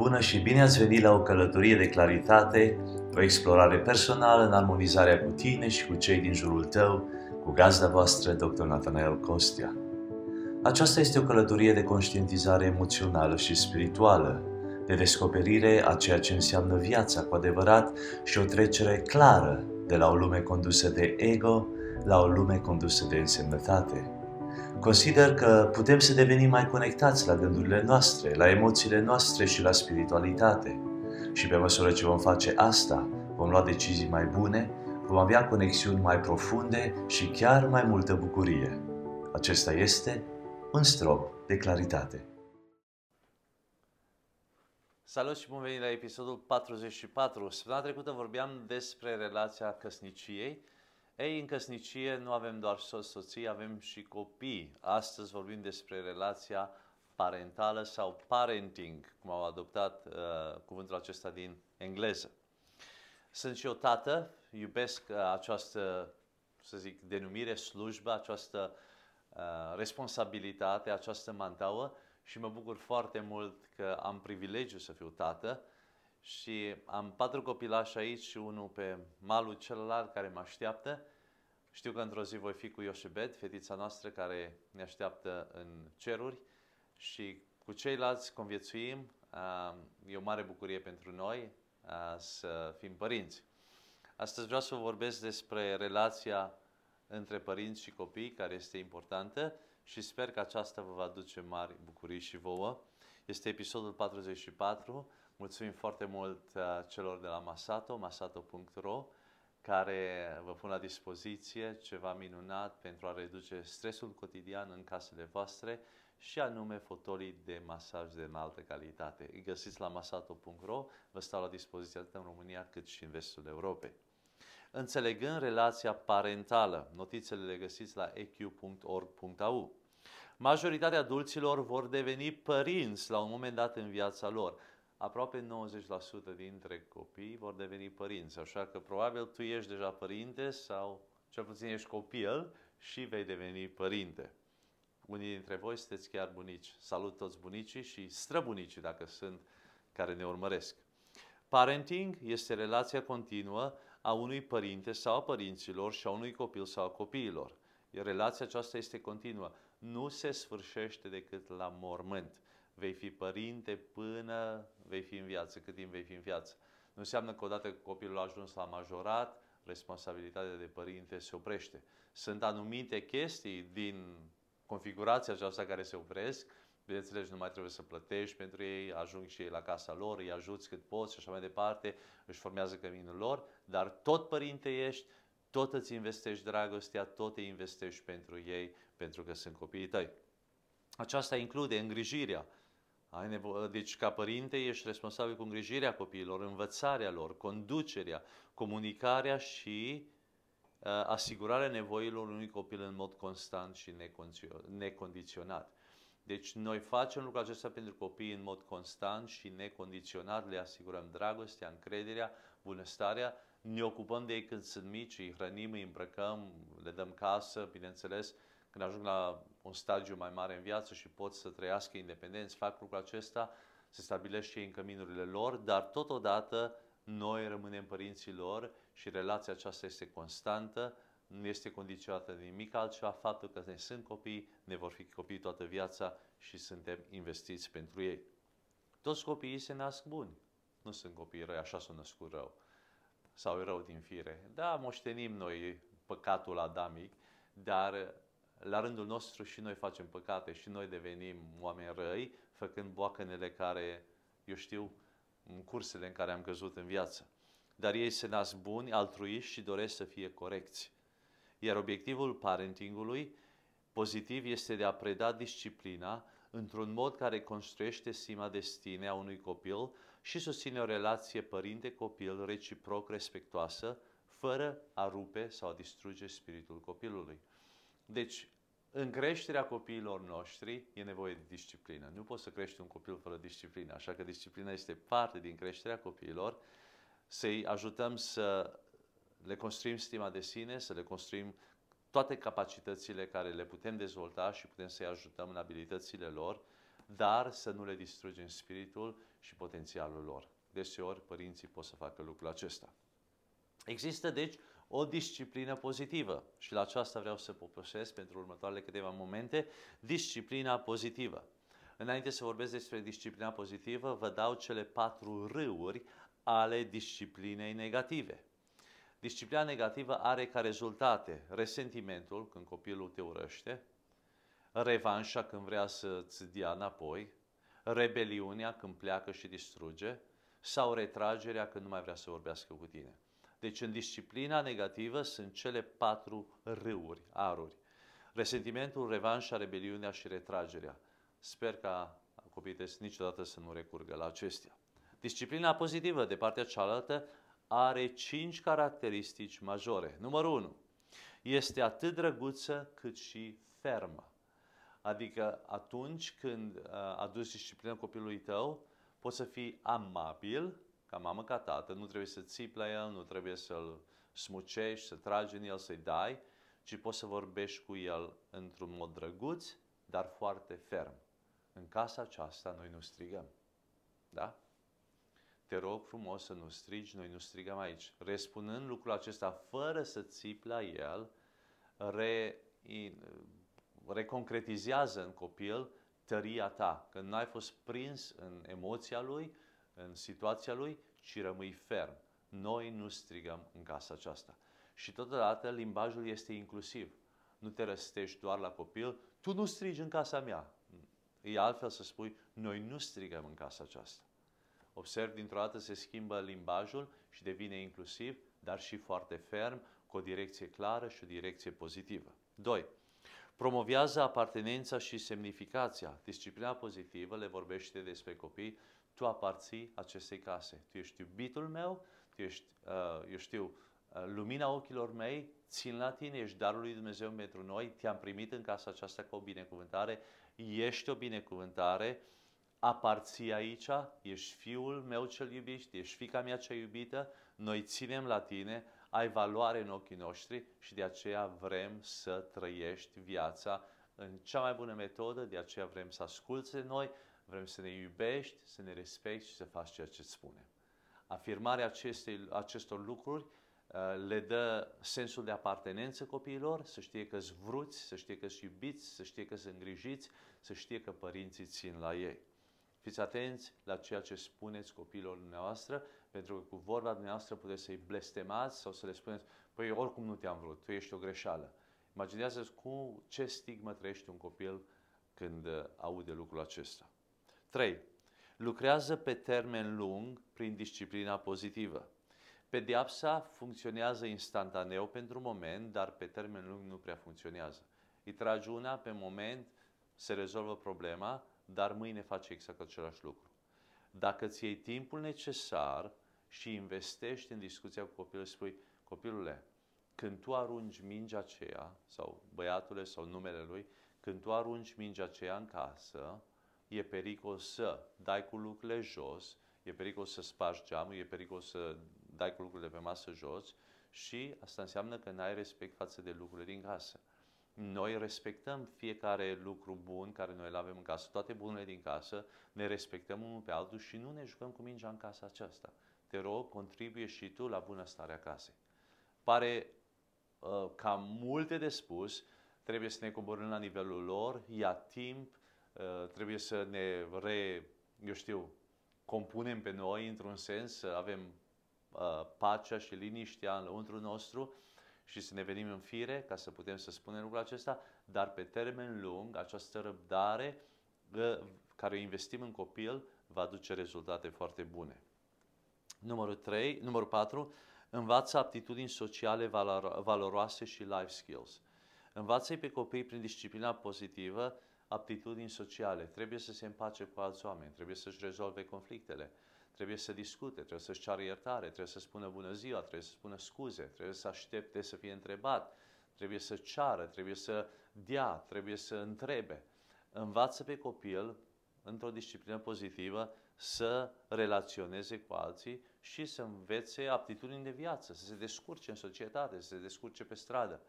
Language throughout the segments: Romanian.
Bună și bine ați venit la o călătorie de claritate, o explorare personală în armonizarea cu tine și cu cei din jurul tău, cu gazda voastră, Dr. Nathanael Costea. Aceasta este o călătorie de conștientizare emoțională și spirituală, de descoperire a ceea ce înseamnă viața cu adevărat și o trecere clară de la o lume condusă de ego la o lume condusă de însemnătate. Consider că putem să devenim mai conectați la gândurile noastre, la emoțiile noastre și la spiritualitate. Și pe măsură ce vom face asta, vom lua decizii mai bune, vom avea conexiuni mai profunde și chiar mai multă bucurie. Acesta este un strop de claritate. Salut și bun venit la episodul 44. Săptămâna trecută vorbeam despre relația căsniciei. Ei, în căsnicie nu avem doar soț-soții, avem și copii. Astăzi vorbim despre relația parentală sau parenting, cum au adoptat uh, cuvântul acesta din engleză. Sunt și o tată, iubesc uh, această, să zic, denumire, slujbă, această uh, responsabilitate, această mantauă și mă bucur foarte mult că am privilegiu să fiu tată și am patru copilași aici și unul pe malul celălalt care mă așteaptă. Știu că într-o zi voi fi cu Ioșebet, fetița noastră care ne așteaptă în ceruri și cu ceilalți conviețuim. E o mare bucurie pentru noi să fim părinți. Astăzi vreau să vorbesc despre relația între părinți și copii, care este importantă și sper că aceasta vă va aduce mari bucurii și vouă. Este episodul 44. Mulțumim foarte mult uh, celor de la Masato, masato.ro, care vă pun la dispoziție ceva minunat pentru a reduce stresul cotidian în casele voastre și anume fotolii de masaj de înaltă calitate. Îi găsiți la masato.ro, vă stau la dispoziție atât în România cât și în vestul Europei. Înțelegând relația parentală, notițele le găsiți la eq.org.au. Majoritatea adulților vor deveni părinți la un moment dat în viața lor. Aproape 90% dintre copii vor deveni părinți, așa că probabil tu ești deja părinte sau cel puțin ești copil și vei deveni părinte. Unii dintre voi sunteți chiar bunici. Salut toți bunicii și străbunicii dacă sunt care ne urmăresc. Parenting este relația continuă a unui părinte sau a părinților și a unui copil sau a copiilor. Relația aceasta este continuă nu se sfârșește decât la mormânt. Vei fi părinte până vei fi în viață, cât timp vei fi în viață. Nu înseamnă că odată că copilul a ajuns la majorat, responsabilitatea de părinte se oprește. Sunt anumite chestii din configurația aceasta care se opresc, bineînțeles nu mai trebuie să plătești pentru ei, ajung și ei la casa lor, îi ajuți cât poți și așa mai departe, își formează căminul lor, dar tot părinte ești, tot îți investești dragostea, tot te investești pentru ei, pentru că sunt copiii tăi. Aceasta include îngrijirea. Ai nevo- deci, ca părinte, ești responsabil cu îngrijirea copiilor, învățarea lor, conducerea, comunicarea și uh, asigurarea nevoilor unui copil în mod constant și necondiționat. Deci noi facem lucrul acesta pentru copii în mod constant și necondiționat, le asigurăm dragostea, încrederea, bunăstarea, ne ocupăm de ei când sunt mici, îi hrănim, îi îmbrăcăm, le dăm casă, bineînțeles, când ajung la un stadiu mai mare în viață și pot să trăiască independenți, fac lucrul acesta, se stabilește în căminurile lor, dar totodată noi rămânem părinții lor și relația aceasta este constantă, nu este condiționată de nimic altceva, faptul că ne sunt copii, ne vor fi copii toată viața și suntem investiți pentru ei. Toți copiii se nasc buni, nu sunt copii răi, așa s-au născut rău sau rău din fire. Da, moștenim noi păcatul adamic, dar la rândul nostru și noi facem păcate și noi devenim oameni răi, făcând boacănele care, eu știu, în cursele în care am căzut în viață. Dar ei se nasc buni, altruiști și doresc să fie corecți. Iar obiectivul parentingului pozitiv este de a preda disciplina într-un mod care construiește stima de stine a unui copil și susține o relație părinte-copil reciproc respectoasă, fără a rupe sau a distruge spiritul copilului. Deci, în creșterea copiilor noștri e nevoie de disciplină. Nu poți să crești un copil fără disciplină, așa că disciplina este parte din creșterea copiilor, să-i ajutăm să le construim stima de sine, să le construim toate capacitățile care le putem dezvolta și putem să-i ajutăm în abilitățile lor, dar să nu le distrugem spiritul și potențialul lor. Deseori părinții pot să facă lucrul acesta. Există deci o disciplină pozitivă și la aceasta vreau să poposesc pentru următoarele câteva momente, disciplina pozitivă. Înainte să vorbesc despre disciplina pozitivă, vă dau cele patru râuri ale disciplinei negative. Disciplina negativă are ca rezultate resentimentul când copilul te urăște, revanșa când vrea să-ți dea înapoi, rebeliunea când pleacă și distruge sau retragerea când nu mai vrea să vorbească cu tine. Deci în disciplina negativă sunt cele patru râuri, aruri. Resentimentul, revanșa, rebeliunea și retragerea. Sper ca copiii niciodată să nu recurgă la acestea. Disciplina pozitivă, de partea cealaltă, are cinci caracteristici majore. Numărul 1. Este atât drăguță cât și fermă. Adică atunci când uh, aduci disciplină copilului tău, poți să fii amabil, ca mamă, ca tată, nu trebuie să țipi la el, nu trebuie să-l smucești, să tragi în el, să-i dai, ci poți să vorbești cu el într-un mod drăguț, dar foarte ferm. În casa aceasta noi nu strigăm. Da? Te rog frumos să nu strigi, noi nu strigăm aici. Respunând lucrul acesta fără să țipi la el, re, reconcretizează în copil tăria ta. Când n-ai fost prins în emoția lui, în situația lui, ci rămâi ferm. Noi nu strigăm în casa aceasta. Și totodată limbajul este inclusiv. Nu te răstești doar la copil, tu nu strigi în casa mea. E altfel să spui, noi nu strigăm în casa aceasta. Observ, dintr-o dată se schimbă limbajul și devine inclusiv, dar și foarte ferm, cu o direcție clară și o direcție pozitivă. 2. Promovează apartenența și semnificația. Disciplina pozitivă le vorbește despre copii. Tu aparții acestei case. Tu ești iubitul meu, tu ești, uh, eu știu, uh, lumina ochilor mei, țin la tine, ești darul lui Dumnezeu pentru noi, te-am primit în casa aceasta ca o binecuvântare, ești o binecuvântare, aparții aici, ești fiul meu cel iubit, ești fica mea cea iubită, noi ținem la tine, ai valoare în ochii noștri și de aceea vrem să trăiești viața în cea mai bună metodă, de aceea vrem să asculți de noi, vrem să ne iubești, să ne respecti și să faci ceea ce îți spunem. Afirmarea acestei, acestor lucruri uh, le dă sensul de apartenență copiilor, să știe că sunt vruți, să știe că sunt iubiți, să știe că sunt îngrijiți, să știe că părinții țin la ei. Fiți atenți la ceea ce spuneți copiilor dumneavoastră, pentru că cu vorba dumneavoastră puteți să-i blestemați sau să le spuneți, păi oricum nu te-am vrut, tu ești o greșeală. Imaginează-ți cu ce stigmă trăiește un copil când uh, aude lucrul acesta. 3. Lucrează pe termen lung prin disciplina pozitivă. Pediapsa funcționează instantaneu pentru moment, dar pe termen lung nu prea funcționează. Îi tragi una, pe moment se rezolvă problema, dar mâine face exact același lucru. Dacă îți iei timpul necesar și investești în discuția cu copilul, spui, copilule, când tu arunci mingea aceea, sau băiatule sau numele lui, când tu arunci mingea aceea în casă, e pericol să dai cu lucrurile jos, e pericol să spargi geamul, e pericol să dai cu lucrurile pe masă jos și asta înseamnă că n-ai respect față de lucrurile din casă. Noi respectăm fiecare lucru bun care noi îl avem în casă, toate bunurile din casă, ne respectăm unul pe altul și nu ne jucăm cu mingea în casa aceasta. Te rog, contribuie și tu la bunăstarea casei. Pare uh, cam multe de spus, trebuie să ne coborâm la nivelul lor, ia timp, uh, trebuie să ne re, eu știu, compunem pe noi într-un sens, să avem uh, pacea și liniștea în lăuntru nostru, și să ne venim în fire ca să putem să spunem lucrul acesta, dar pe termen lung această răbdare care o investim în copil va aduce rezultate foarte bune. Numărul 3, numărul 4, învață aptitudini sociale valoroase și life skills. învață pe copii prin disciplina pozitivă aptitudini sociale. Trebuie să se împace cu alți oameni, trebuie să-și rezolve conflictele, trebuie să discute, trebuie să-și ceară iertare, trebuie să spună bună ziua, trebuie să spună scuze, trebuie să aștepte să fie întrebat, trebuie să ceară, trebuie să dea, trebuie să întrebe. Învață pe copil, într-o disciplină pozitivă, să relaționeze cu alții și să învețe aptitudini de viață, să se descurce în societate, să se descurce pe stradă.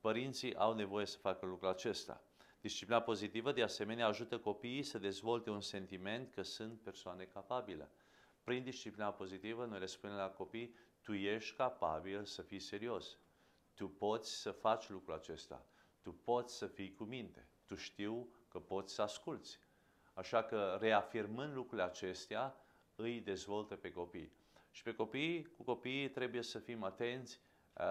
Părinții au nevoie să facă lucrul acesta. Disciplina pozitivă, de asemenea, ajută copiii să dezvolte un sentiment că sunt persoane capabile. Prin disciplina pozitivă, noi le spunem la copii, tu ești capabil să fii serios. Tu poți să faci lucrul acesta. Tu poți să fii cu minte. Tu știu că poți să asculți. Așa că, reafirmând lucrurile acestea, îi dezvoltă pe copii. Și pe copii, cu copiii trebuie să fim atenți uh,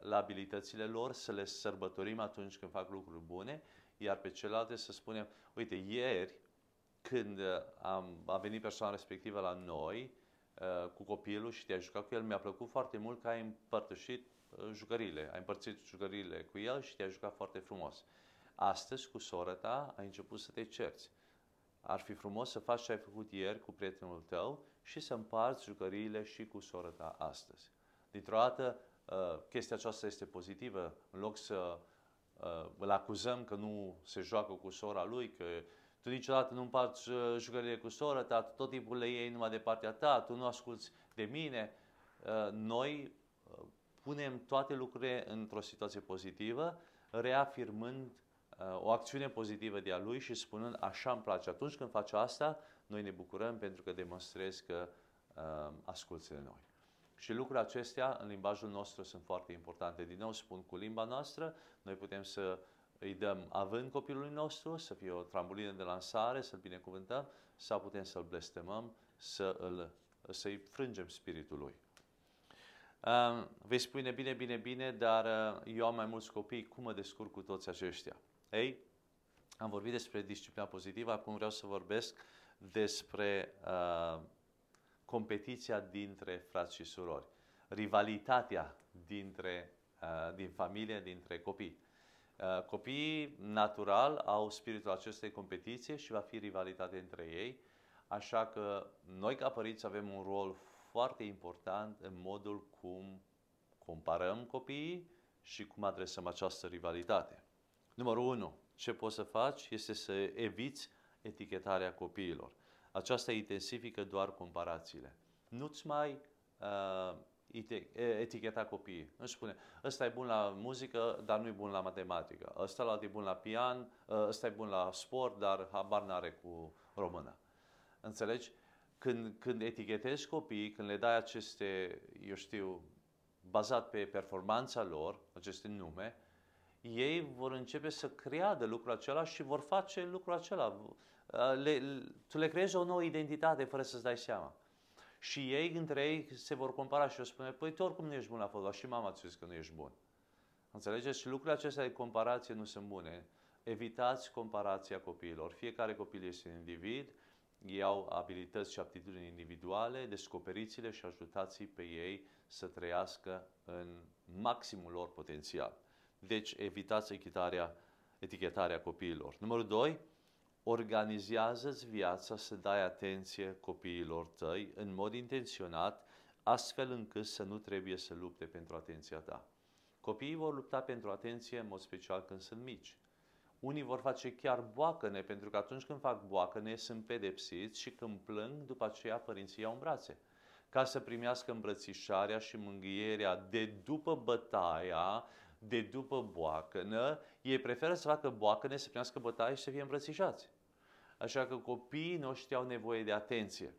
la abilitățile lor, să le sărbătorim atunci când fac lucruri bune, iar pe celelalte să spunem, uite, ieri, când uh, am, a venit persoana respectivă la noi, uh, cu copilul și te-ai jucat cu el, mi-a plăcut foarte mult că ai împărtășit uh, jucăriile, ai împărțit jucăriile cu el și te-ai jucat foarte frumos. Astăzi, cu sora ta, ai început să te cerți. Ar fi frumos să faci ce ai făcut ieri cu prietenul tău și să împarți jucăriile și cu sora ta astăzi. Dintr-o dată, uh, chestia aceasta este pozitivă. În loc să uh, îl acuzăm că nu se joacă cu sora lui, că tu niciodată nu împarți uh, jucăriile cu sora ta, tot timpul le iei numai de partea ta, tu nu asculți de mine. Noi punem toate lucrurile într-o situație pozitivă, reafirmând o acțiune pozitivă de a lui și spunând așa îmi place. Atunci când faci asta, noi ne bucurăm pentru că demonstrezi că uh, asculți de noi. Și lucrurile acestea în limbajul nostru sunt foarte importante. Din nou spun, cu limba noastră, noi putem să îi dăm având copilului nostru, să fie o trambulină de lansare, să-l binecuvântăm, sau putem să-l blestemăm, să îl, să-i frângem spiritul lui. Uh, vei spune bine, bine, bine, dar uh, eu am mai mulți copii, cum mă descurc cu toți aceștia? Ei, am vorbit despre disciplina pozitivă, acum vreau să vorbesc despre uh, competiția dintre frați și surori, rivalitatea dintre, uh, din familie, dintre copii. Uh, copiii, natural, au spiritul acestei competiție și va fi rivalitate între ei, așa că noi, ca părinți, avem un rol foarte important în modul cum comparăm copiii și cum adresăm această rivalitate. Numărul 1. Ce poți să faci este să eviți etichetarea copiilor. Aceasta intensifică doar comparațiile. Nu-ți mai uh, eticheta copiii. Nu spune, ăsta e bun la muzică, dar nu e bun la matematică. Ăsta la e bun la pian, ăsta e bun la sport, dar habar n-are cu română. Înțelegi? Când, când etichetezi copiii, când le dai aceste, eu știu, bazat pe performanța lor, aceste nume, ei vor începe să creadă lucrul acela și vor face lucrul acela. Le, tu le creezi o nouă identitate fără să-ți dai seama. Și ei între ei se vor compara și o spune, păi tu oricum nu ești bun la fotbal și mama ți zis că nu ești bun. Înțelegeți? Și lucrurile acestea de comparație nu sunt bune. Evitați comparația copiilor. Fiecare copil este un individ, ei au abilități și aptitudini individuale, descoperiți-le și ajutați pe ei să trăiască în maximul lor potențial. Deci evitați echitarea, etichetarea copiilor. Numărul 2. Organizează-ți viața să dai atenție copiilor tăi în mod intenționat, astfel încât să nu trebuie să lupte pentru atenția ta. Copiii vor lupta pentru atenție în mod special când sunt mici. Unii vor face chiar boacăne, pentru că atunci când fac boacăne sunt pedepsiți și când plâng, după aceea părinții iau în brațe. Ca să primească îmbrățișarea și mângâierea de după bătaia, de după boacănă, ei preferă să facă boacăne, să primească bătaie și să fie îmbrățișați. Așa că copiii noștri au nevoie de atenție.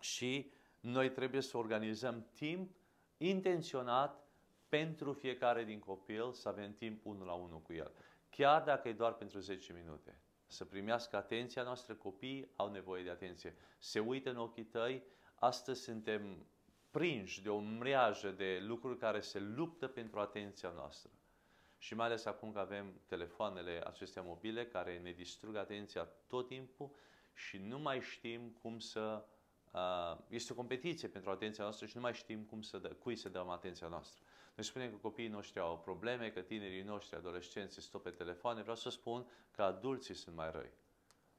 Și noi trebuie să organizăm timp intenționat pentru fiecare din copil să avem timp unul la unul cu el. Chiar dacă e doar pentru 10 minute. Să primească atenția noastră, copiii au nevoie de atenție. Se uită în ochii tăi, astăzi suntem prinși de o mreajă de lucruri care se luptă pentru atenția noastră. Și mai ales acum că avem telefoanele acestea mobile care ne distrug atenția tot timpul și nu mai știm cum să... Uh, este o competiție pentru atenția noastră și nu mai știm cum să dă, cui să dăm atenția noastră. Noi spunem că copiii noștri au probleme, că tinerii noștri, adolescenții, stau pe telefoane. Vreau să spun că adulții sunt mai răi.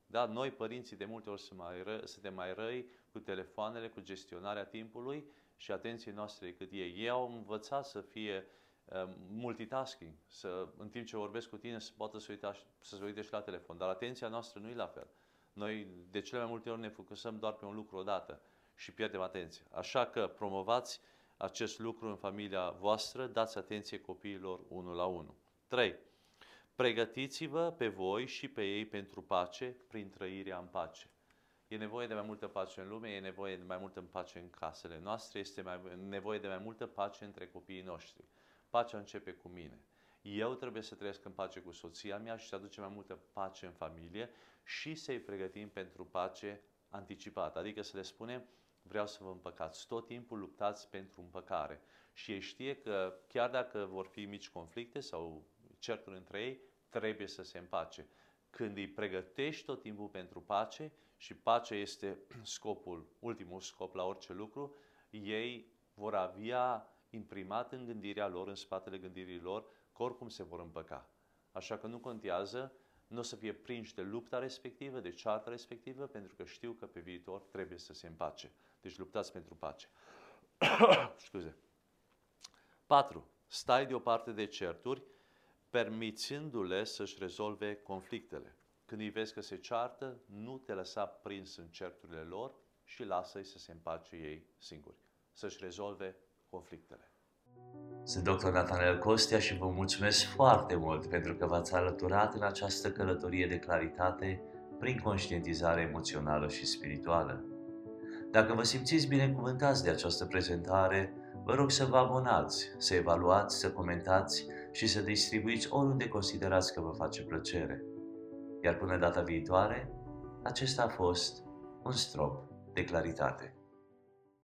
Da, noi, părinții, de multe ori sunt mai ră, suntem mai răi cu telefoanele, cu gestionarea timpului și atenției noastre decât ei. Ei au învățat să fie uh, multitasking, să în timp ce vorbesc cu tine să poată să, uita, să se uite și la telefon, dar atenția noastră nu e la fel. Noi de cele mai multe ori ne focusăm doar pe un lucru odată și pierdem atenție. Așa că promovați acest lucru în familia voastră, dați atenție copiilor unul la unul. 3. Pregătiți-vă pe voi și pe ei pentru pace prin trăirea în pace. E nevoie de mai multă pace în lume, e nevoie de mai multă pace în casele noastre, este mai, nevoie de mai multă pace între copiii noștri. Pacea începe cu mine. Eu trebuie să trăiesc în pace cu soția mea și să aducem mai multă pace în familie și să-i pregătim pentru pace anticipată. Adică să le spunem, vreau să vă împăcați. Tot timpul luptați pentru împăcare. Și ei știe că chiar dacă vor fi mici conflicte sau certuri între ei, trebuie să se împace. Când îi pregătești tot timpul pentru pace și pacea este scopul, ultimul scop la orice lucru, ei vor avea imprimat în gândirea lor, în spatele gândirii lor, că oricum se vor împăca. Așa că nu contează, nu o să fie prinși de lupta respectivă, de cearta respectivă, pentru că știu că pe viitor trebuie să se împace. Deci luptați pentru pace. Scuze. 4. Stai deoparte de certuri, permițându-le să-și rezolve conflictele. Când îi vezi că se ceartă, nu te lăsa prins în certurile lor și lasă-i să se împace ei singuri, să-și rezolve conflictele. Sunt dr. Nathaniel Costea și vă mulțumesc foarte mult pentru că v-ați alăturat în această călătorie de claritate prin conștientizare emoțională și spirituală. Dacă vă simțiți binecuvântați de această prezentare, vă rog să vă abonați, să evaluați, să comentați și să distribuiți oriunde considerați că vă face plăcere. Iar până data viitoare, acesta a fost un strop de claritate.